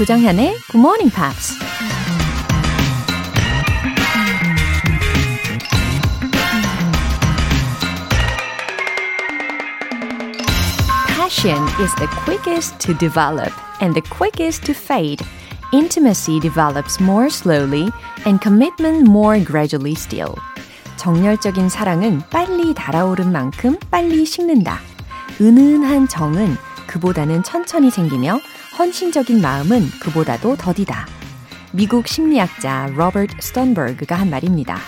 조정현의 Good Morning Pops. Passion is the quickest to develop and the quickest to fade. Intimacy develops more slowly and commitment more gradually still. 정열적인 사랑은 빨리 달아오른 만큼 빨리 식는다. 은은한 정은 그보다는 천천히 생기며 헌신적인 마음은 그보다도 더디다. 미국 심리학자 로버트 스턴버그가 한 말입니다.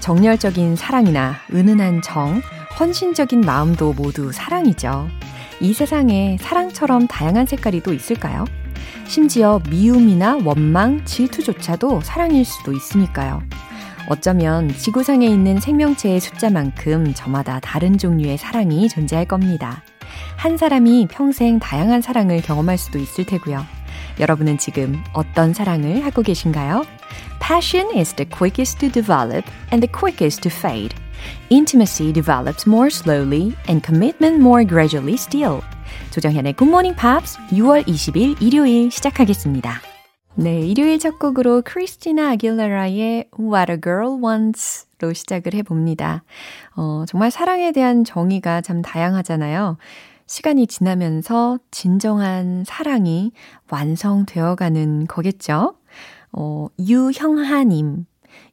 정열적인 사랑이나 은은한 정, 헌신적인 마음도 모두 사랑이죠. 이 세상에 사랑처럼 다양한 색깔이 또 있을까요? 심지어 미움이나 원망, 질투조차도 사랑일 수도 있으니까요. 어쩌면 지구상에 있는 생명체의 숫자만큼 저마다 다른 종류의 사랑이 존재할 겁니다. 한 사람이 평생 다양한 사랑을 경험할 수도 있을 테고요. 여러분은 지금 어떤 사랑을 하고 계신가요? Passion is the quickest to develop and the quickest to fade. Intimacy develops more slowly and commitment more gradually still. 조정현의 Good Morning Pops 6월 20일 일요일 시작하겠습니다. 네, 일요일 첫 곡으로 크리스티나 아길레라의 What a Girl Wants 로 시작을 해봅니다. 어, 정말 사랑에 대한 정의가 참 다양하잖아요. 시간이 지나면서 진정한 사랑이 완성되어가는 거겠죠? 어, 유형하님.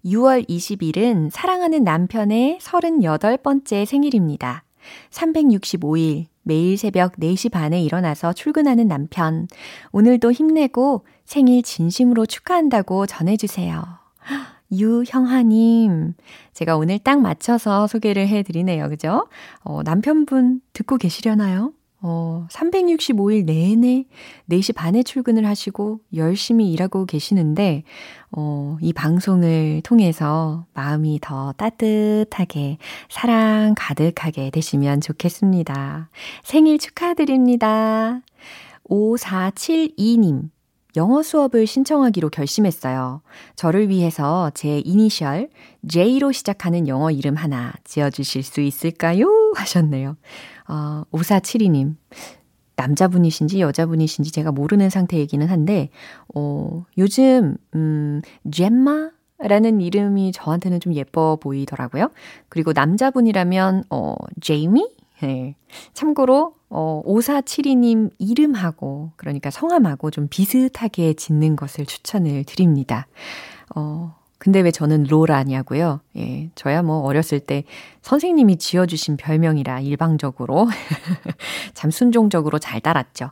6월 20일은 사랑하는 남편의 38번째 생일입니다. 365일 매일 새벽 4시 반에 일어나서 출근하는 남편. 오늘도 힘내고 생일 진심으로 축하한다고 전해주세요. 유형하님. 제가 오늘 딱 맞춰서 소개를 해드리네요. 그죠? 어, 남편분 듣고 계시려나요? 어, 365일 내내 4시 반에 출근을 하시고 열심히 일하고 계시는데, 어, 이 방송을 통해서 마음이 더 따뜻하게, 사랑 가득하게 되시면 좋겠습니다. 생일 축하드립니다. 5472님. 영어 수업을 신청하기로 결심했어요. 저를 위해서 제 이니셜 J로 시작하는 영어 이름 하나 지어주실 수 있을까요? 하셨네요. 어, 5472님. 남자분이신지 여자분이신지 제가 모르는 상태이기는 한데, 어, 요즘, 음, 젬마? 라는 이름이 저한테는 좀 예뻐 보이더라고요. 그리고 남자분이라면, 어, 제이미? 네. 참고로, 어, 5472님 이름하고, 그러니까 성함하고 좀 비슷하게 짓는 것을 추천을 드립니다. 어, 근데 왜 저는 로라냐고요? 예, 저야 뭐 어렸을 때 선생님이 지어주신 별명이라 일방적으로 참 순종적으로 잘 따랐죠.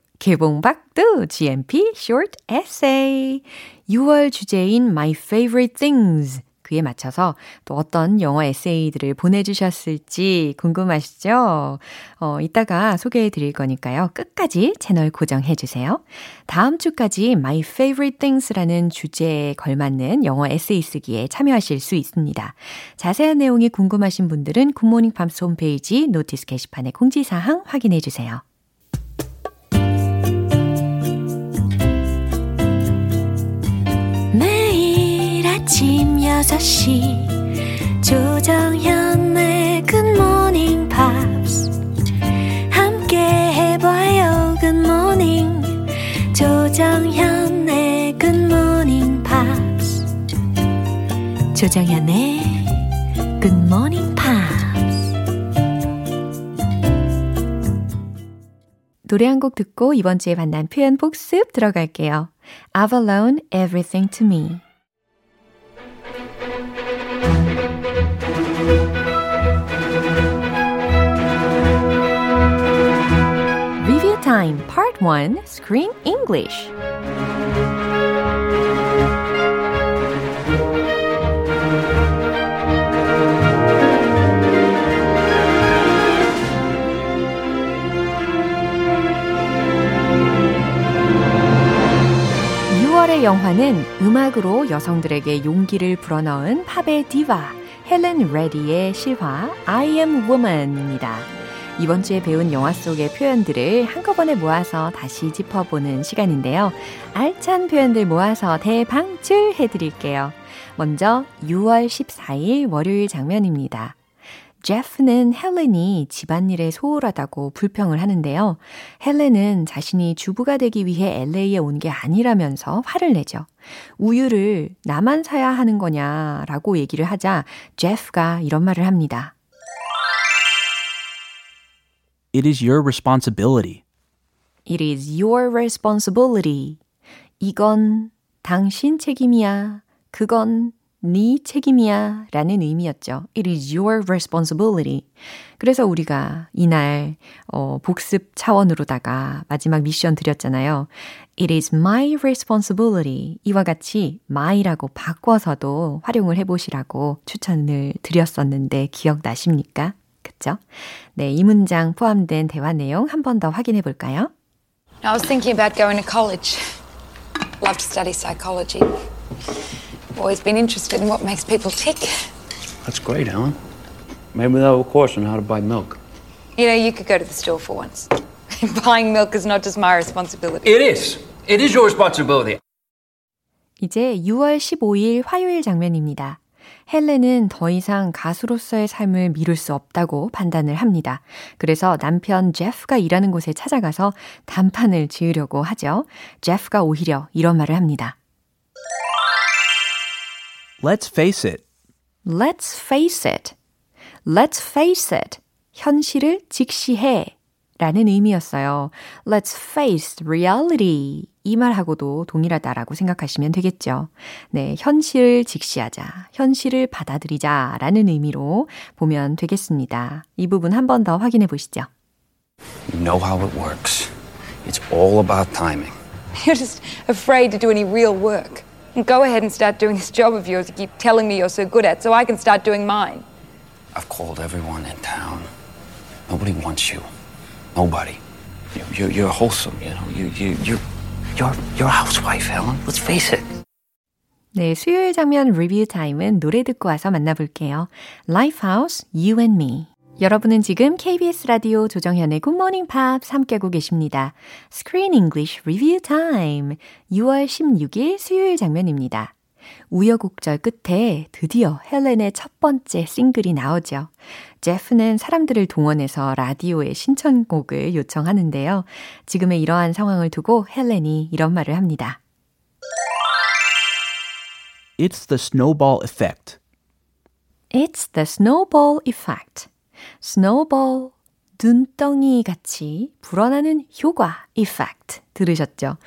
개봉박두 GMP Short Essay 6월 주제인 My Favorite Things 그에 맞춰서 또 어떤 영어 에세이들을 보내주셨을지 궁금하시죠? 어, 이따가 소개해 드릴 거니까요. 끝까지 채널 고정해 주세요. 다음 주까지 My Favorite Things라는 주제에 걸맞는 영어 에세이 쓰기에 참여하실 수 있습니다. 자세한 내용이 궁금하신 분들은 굿모닝 팝스 홈페이지 notice 게시판에 공지사항 확인해 주세요. 아침 6시 조정현의 굿모닝 팝스 함께 해봐요 굿모닝 조정현의 굿모닝 팝스 조정현의 굿모닝 팝스 노래 한 곡 듣고 이번 주에 만난 표현 복습 들어갈게요. Avalon, Everything to Me. Time Part 1 Screen English 영화는 음악으로 여성들에게 용기를 불어넣은 팝의 디바 헬렌 레디의 실화 I Am Woman입니다. 이번 주에 배운 영화 속의 표현들을 한꺼번에 모아서 다시 짚어보는 시간인데요. 알찬 표현들 모아서 대방출 해 드릴게요. 먼저 6월 14일 월요일 장면입니다. 제프는 헬렌이 집안일에 소홀하다고 불평을 하는데요. 헬렌은 자신이 주부가 되기 위해 LA에 온 게 아니라면서 화를 내죠. 우유를 나만 사야 하는 거냐라고 얘기를 하자 제프가 이런 말을 합니다. It is your responsibility. It is your responsibility. 이건 당신 책임이야. 그건 네 책임이야 라는 의미였죠. It is your responsibility. 그래서 우리가 이날 어, 복습 차원으로다가 마지막 미션 드렸잖아요. It is my responsibility. 이와 같이 my라고 바꿔서도 활용을 해보시라고 추천을 드렸었는데 기억나십니까? 그쵸? 네, 이 문장 포함된 대화 내용 한 번 더 확인해 볼까요? I was thinking about going to college. Love to study psychology. Always been interested in what makes people tick. That's great, Helen. Maybe they'll have a course on how to buy milk. You know, you could go to the store for once. Buying milk is not just my responsibility. It is. It is your responsibility. 이제 6월 15일 화요일 장면입니다. 헬렌은 더 이상 가수로서의 삶을 미룰 수 없다고 판단을 합니다. 그래서 남편 제프가 일하는 곳에 찾아가서 단판을 지으려고 하죠. 제프가 오히려 이런 말을 합니다. Let's face it. Let's face it. Let's face it. 현실을 직시해. 라는 의미였어요. Let's face reality. 이 말하고도 동일하다라고 생각하시면 되겠죠. 네, 현실을 직시하자, 현실을 받아들이자 라는 의미로 보면 되겠습니다. 이 부분 한 번 더 확인해 보시죠. You know how it works. It's all about timing. You're just afraid to do any real work. Go ahead and start doing this job of yours you keep telling me you're so good at so I can start doing mine. I've called everyone in town. Nobody wants you. Nobody. You, you're, you're wholesome, you know. You, you, you're, you're a housewife, Helen. Let's face it. 네, 수요일 장면 리뷰 타임은 노래 듣고 와서 만나볼게요. Lifehouse, You and Me. 여러분은 지금 KBS 라디오 조정현의 Morning Pops 함께하고 계십니다. Screen English Review Time. 6월 16일 수요일 장면입니다. 우여곡절 끝에 드디어 헬렌의 첫 번째 싱글이 나오죠. 제프는 사람들을 동원해서 라디오에 신청곡을 요청하는데요. 지금의 이러한 상황을 두고 헬렌이 이런 말을 합니다. It's the snowball effect. It's the snowball effect. snowball, 눈덩이 같이 불어나는 효과 effect 들으셨죠?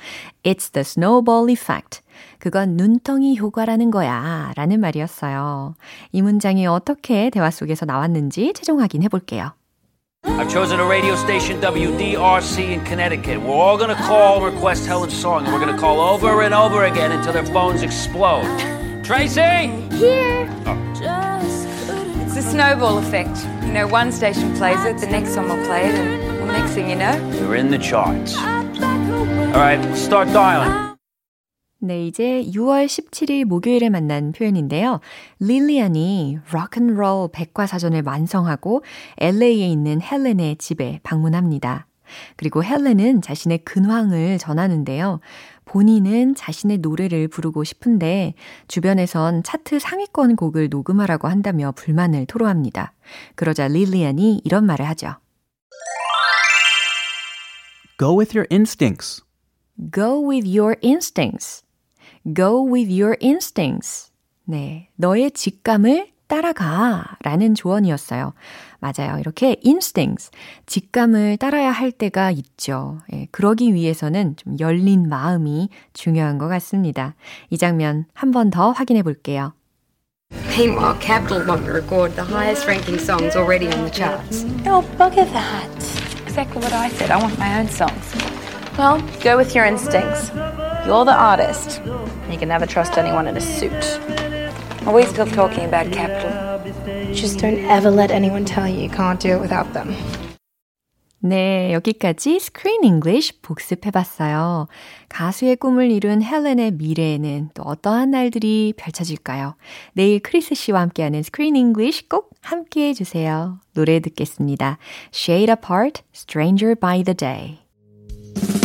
It's the snowball effect. 그건 눈덩이 효과라는 거야 라는 말이었어요. 이 문장이 어떻게 대화 속에서 나왔는지 최종 확인해 볼게요. I've chosen a radio station, WDRC in Connecticut. We're all going to call request Helen's song, and we're going to call over and over again until their phones explode. Tracy! It's the snowball effect. You know, one station plays it, the next one will play it, and the next thing you know, You're in the charts. All right, start dialing. 네, 이제 6월 17일 목요일에 만난 표현인데요. 릴리안이 록앤롤 백과사전을 완성하고 LA에 있는 헬렌의 집에 방문합니다. 그리고 헬렌은 자신의 근황을 전하는데요. 본인은 자신의 노래를 부르고 싶은데 주변에선 차트 상위권 곡을 녹음하라고 한다며 불만을 토로합니다. 그러자 릴리안이 이런 말을 하죠. Go with your instincts. Go with your instincts. Go with your instincts. 네. 너의 직감을 따라가 라는 조언이었어요. 맞아요. 이렇게 instincts, 직감을 따라야 할 때가 있죠. 예, 그러기 위해서는 좀 열린 마음이 중요한 것 같습니다. 이 장면 한 번 더 확인해 볼게요. Meanwhile, Capital to record the highest ranking songs already on the charts. oh, bugger that. Exactly what I said. I want my own songs. Well, go with your instincts. You're the artist. You can never trust anyone in a suit. We still talking about Capital? Just don't ever let anyone tell you you can't do it without them. 네, 여기까지 Screen English 복습해봤어요. 가수의 꿈을 이룬 헬렌의 미래에는 또 어떠한 날들이 펼쳐질까요? 내일 크리스 씨와 함께하는 Screen English 꼭 함께해 주세요. 노래 듣겠습니다. Shade Apart, Stranger by the Day.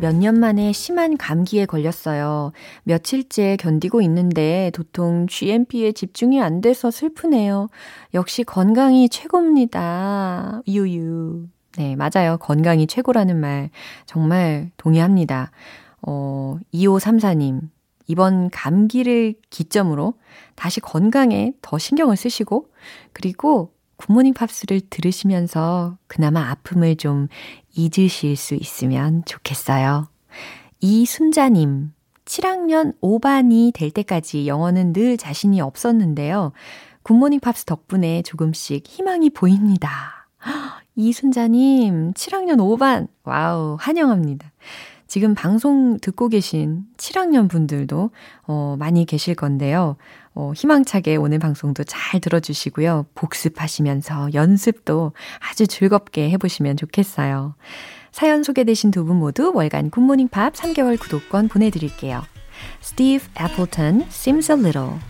몇 년 만에 심한 감기에 걸렸어요. 며칠째 견디고 있는데 도통 GMP에 집중이 안 돼서 슬프네요. 역시 건강이 최고입니다. 유유. 네, 맞아요. 건강이 최고라는 말 정말 동의합니다. 어, 2534님. 이번 감기를 기점으로 다시 건강에 더 신경을 쓰시고, 그리고 Good Morning Pops를 들으시면서 그나마 아픔을 좀 잊으실 수 있으면 좋겠어요. 이순자님, 7학년 5반이 될 때까지 영어는 늘 자신이 없었는데요. Good Morning Pops 덕분에 조금씩 희망이 보입니다. 이순자님, 7학년 5반. wow, 환영합니다. 지금 방송 듣고 계신 7학년 분들도 어, 많이 계실 건데요. 어, 희망차게 오늘 방송도 잘 들어주시고요. 복습하시면서 연습도 아주 즐겁게 해보시면 좋겠어요. 사연 소개되신 두 분 모두 월간 굿모닝 팝 3개월 구독권 보내드릴게요. Steve Appleton, Seems a Little.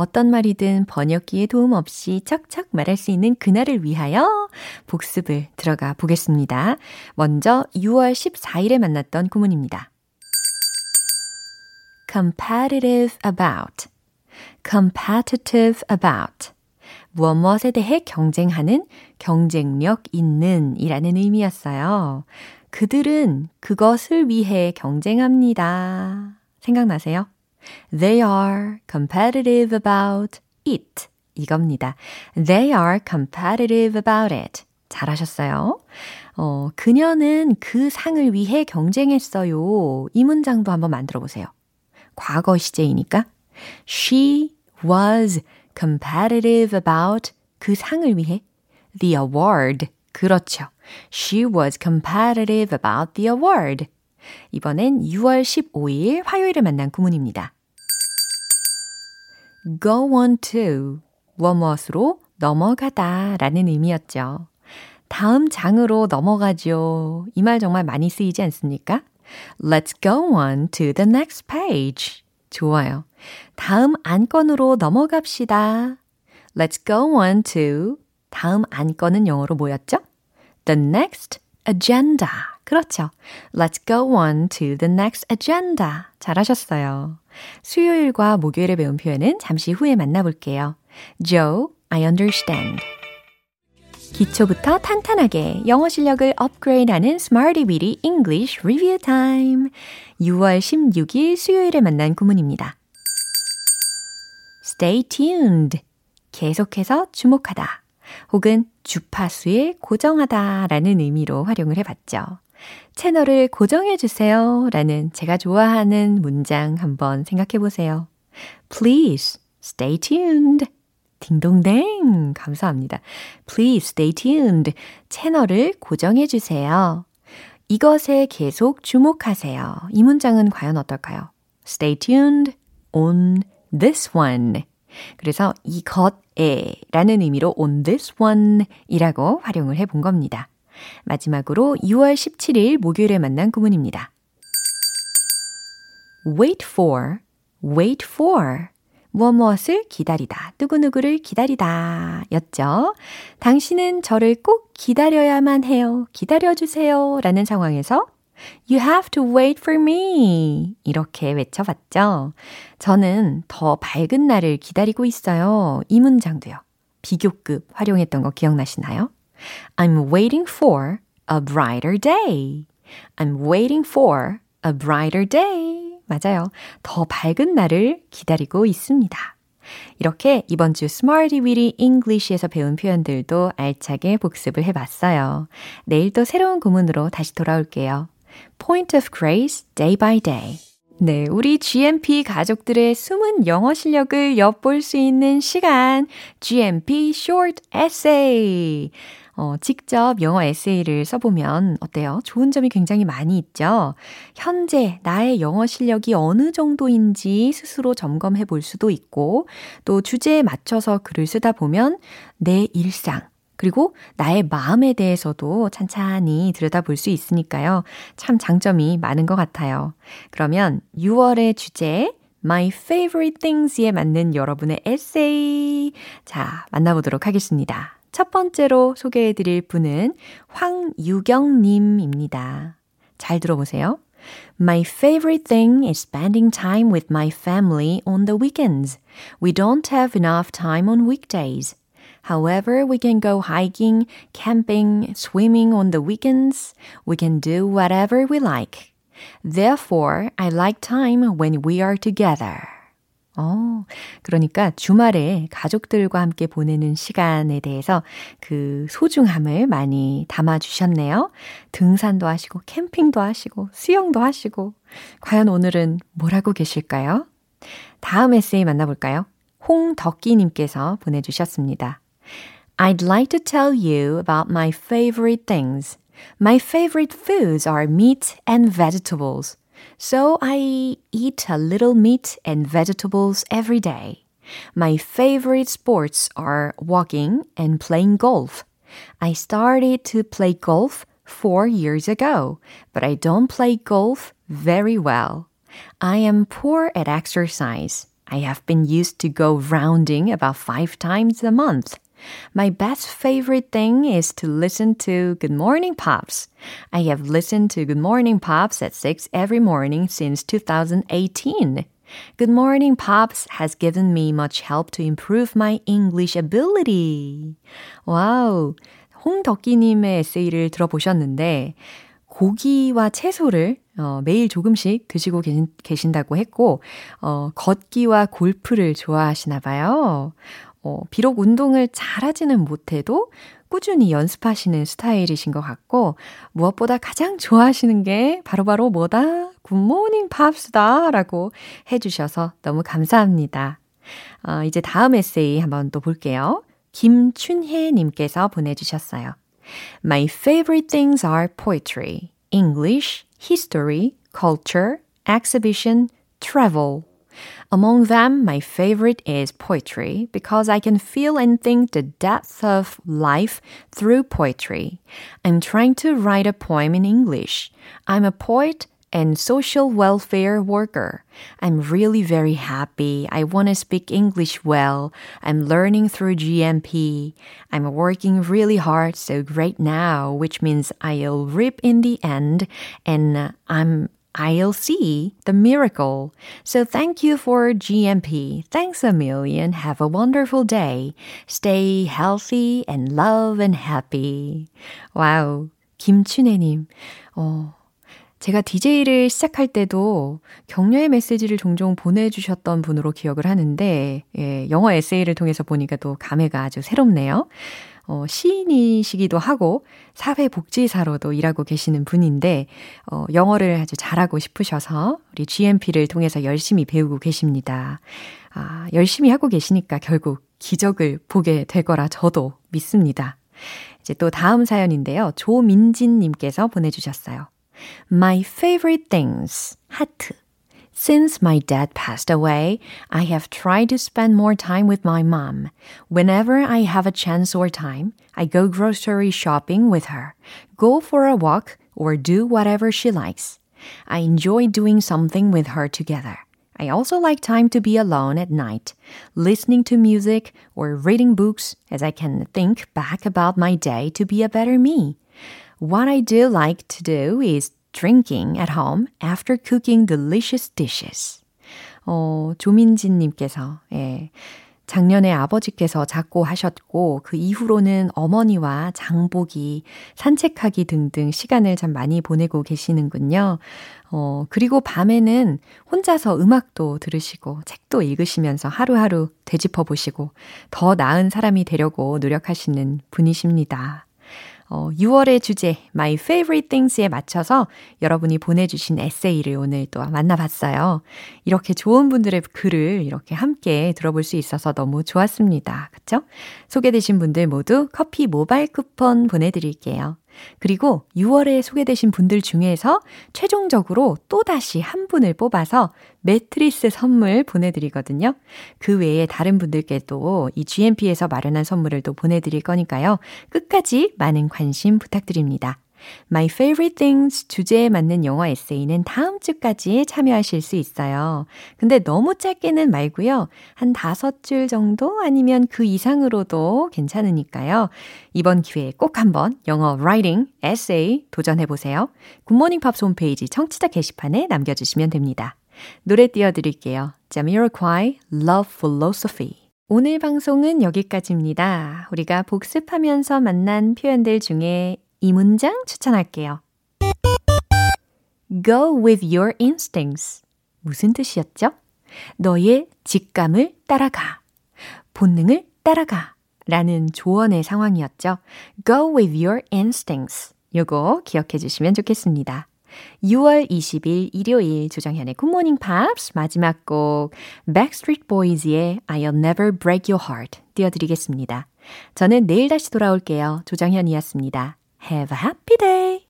어떤 말이든 번역기의 도움 없이 척척 말할 수 있는 그날을 위하여 복습을 들어가 보겠습니다. 먼저 6월 14일에 만났던 구문입니다. competitive about, competitive about. 무엇 무엇에 대해 경쟁하는 경쟁력 있는 이라는 의미였어요. 그들은 그것을 위해 경쟁합니다. 생각나세요? They are competitive about it. 이겁니다. They are competitive about it. 잘하셨어요. 어, 그녀는 그 상을 위해 경쟁했어요. 이 문장도 한번 만들어 보세요. 과거 시제이니까 She was competitive about 그 상을 위해 the award. 그렇죠. She was competitive about the award. 이번엔 6월 15일 화요일에 만난 구문입니다. go on to 무엇무엇으로 넘어가다 라는 의미였죠. 다음 장으로 넘어가죠. 이 말 정말 많이 쓰이지 않습니까? Let's go on to the next page. 좋아요. 다음 안건으로 넘어갑시다. Let's go on to 다음 안건은 영어로 뭐였죠? The next agenda. 그렇죠. Let's go on to the next agenda. 잘하셨어요. 수요일과 목요일에 배운 표현은 잠시 후에 만나볼게요. Joe, I understand. 기초부터 탄탄하게 영어 실력을 업그레이드하는 Smarty Weedy English Review Time. 6월 16일 수요일에 만난 구문입니다. Stay tuned. 계속해서 주목하다. 혹은 주파수에 고정하다 라는 의미로 활용을 해봤죠. 채널을 고정해주세요 라는 제가 좋아하는 문장 한번 생각해 보세요. Please stay tuned. 딩동댕. 감사합니다. Please stay tuned. 채널을 고정해주세요. 이것에 계속 주목하세요. 이 문장은 과연 어떨까요? Stay tuned on this one. 그래서 이것에 라는 의미로 on this one 이라고 활용을 해 본 겁니다. 마지막으로 6월 17일 목요일에 만난 구문입니다. wait for, wait for. 무엇 무엇을 기다리다, 누구누구를 기다리다 였죠. 당신은 저를 꼭 기다려야만 해요. 기다려주세요. 라는 상황에서 You have to wait for me. 이렇게 외쳐봤죠. 저는 더 밝은 날을 기다리고 있어요. 이 문장도요. 비교급 활용했던 거 기억나시나요? I'm waiting for a brighter day. I'm waiting for a brighter day. 맞아요. 더 밝은 날을 기다리고 있습니다. 이렇게 이번 주 Smarty Weedy English에서 배운 표현들도 알차게 복습을 해봤어요. 내일 또 새로운 구문으로 다시 돌아올게요. Point of Grace Day by Day. 네, 우리 GMP 가족들의 숨은 영어 실력을 엿볼 수 있는 시간. GMP Short Essay. 어, 직접 영어 에세이를 써보면 어때요? 좋은 점이 굉장히 많이 있죠? 현재 나의 영어 실력이 어느 정도인지 스스로 점검해 볼 수도 있고, 또 주제에 맞춰서 글을 쓰다 보면 내 일상, 그리고 나의 마음에 대해서도 찬찬히 들여다볼 수 있으니까요. 참 장점이 많은 것 같아요. 그러면 6월의 주제, My Favorite Things에 맞는 여러분의 에세이. 자, 만나보도록 하겠습니다. 첫 번째로 소개해 드릴 분은 황유경님입니다. 잘 들어보세요. My favorite thing is spending time with my family on the weekends. We don't have enough time on weekdays. However, we can go hiking, camping, swimming on the weekends. We can do whatever we like. Therefore, I like time when we are together. 어, 그러니까 주말에 가족들과 함께 보내는 시간에 대해서 그 소중함을 많이 담아주셨네요. 등산도 하시고, 캠핑도 하시고, 수영도 하시고. 과연 오늘은 뭘 하고 계실까요? 다음 에세이 만나볼까요? 홍덕기님께서 보내주셨습니다. I'd like to tell you about my favorite things. My favorite foods are meat and vegetables. So I eat a little meat and vegetables every day. My favorite sports are walking and playing golf. I started to play golf four years ago, but I don't play golf very well. I am poor at exercise. I have been used to go rounding about five times a month. My best favorite thing is to listen to Good Morning Pops. I have listened to Good Morning Pops at 6 every morning since 2018. Good Morning Pops has given me much help to improve my English ability. 와우. 홍덕기님의 에세이를 들어보셨는데, 고기와 채소를 어, 매일 조금씩 드시고 계신, 계신다고 했고, 어, 걷기와 골프를 좋아하시나 봐요. 어, 비록 운동을 잘하지는 못해도 꾸준히 연습하시는 스타일이신 것 같고, 무엇보다 가장 좋아하시는 게 바로바로 바로 뭐다? 굿모닝 팝스다! 라고 해주셔서 너무 감사합니다. 어, 이제 다음 에세이 한번 또 볼게요. 김춘혜님께서 보내주셨어요. My favorite things are poetry, English, history, culture, exhibition, travel. Among them, my favorite is poetry because I can feel and think the depth of life through poetry. I'm trying to write a poem in English. I'm a poet and social welfare worker. I'm really very happy. I want to speak English well. I'm learning through GMP. I'm working really hard, so great now, which means I'll reap in the end, and I'm I'll see the miracle. So thank you for GMP. Thanks a million. Have a wonderful day. Stay healthy and love and happy. 와우. 김춘혜님. 어, 제가 DJ를 시작할 때도 격려의 메시지를 종종 보내주셨던 분으로 기억을 하는데, 예, 영어 에세이를 통해서 보니까 또 감회가 아주 새롭네요. 어, 시인이시기도 하고 사회복지사로도 일하고 계시는 분인데 어, 영어를 아주 잘하고 싶으셔서 우리 GMP를 통해서 열심히 배우고 계십니다. 아, 열심히 하고 계시니까 결국 기적을 보게 될 거라 저도 믿습니다. 이제 또 다음 사연인데요. 조민진 님께서 보내주셨어요. My favorite things. 하트. Since my dad passed away, I have tried to spend more time with my mom. Whenever I have a chance or time, I go grocery shopping with her, go for a walk, or do whatever she likes. I enjoy doing something with her together. I also like time to be alone at night, listening to music or reading books as I can think back about my day to be a better me. What I do like to do is drinking at home after cooking delicious dishes. 어, 조민진 님께서, 예. 작년에 아버지께서 작고 하셨고, 그 이후로는 어머니와 장보기, 산책하기 등등 시간을 참 많이 보내고 계시는군요. 어, 그리고 밤에는 혼자서 음악도 들으시고, 책도 읽으시면서 하루하루 되짚어 보시고, 더 나은 사람이 되려고 노력하시는 분이십니다. 어, 6월의 주제 My Favorite Things에 맞춰서 여러분이 보내주신 에세이를 오늘 또 만나봤어요. 이렇게 좋은 분들의 글을 이렇게 함께 들어볼 수 있어서 너무 좋았습니다. 그쵸? 소개되신 분들 모두 커피 모바일 쿠폰 보내드릴게요. 그리고 6월에 소개되신 분들 중에서 최종적으로 또다시 한 분을 뽑아서 매트리스 선물 보내드리거든요. 그 외에 다른 분들께도 이 GMP에서 마련한 선물을 또 보내드릴 거니까요. 끝까지 많은 관심 부탁드립니다. My Favorite Things 주제에 맞는 영어 에세이는 다음 주까지 참여하실 수 있어요. 근데 너무 짧게는 말고요. 한 다섯 줄 정도 아니면 그 이상으로도 괜찮으니까요. 이번 기회에 꼭 한번 영어 writing, essay 도전해 보세요. 굿모닝 팝스 홈페이지 청취자 게시판에 남겨주시면 됩니다. 노래 띄워드릴게요. Jamiroquai, Love Philosophy. 오늘 방송은 여기까지입니다. 우리가 복습하면서 만난 표현들 중에 이 문장 추천할게요. Go with your instincts. 무슨 뜻이었죠? 너의 직감을 따라가. 본능을 따라가. 라는 조언의 상황이었죠. Go with your instincts. 요거 기억해 주시면 좋겠습니다. 6월 20일 일요일 조정현의 굿모닝 팝스 마지막 곡 Backstreet Boys의 I'll Never Break Your Heart 띄워드리겠습니다. 저는 내일 다시 돌아올게요. 조정현이었습니다. Have a happy day!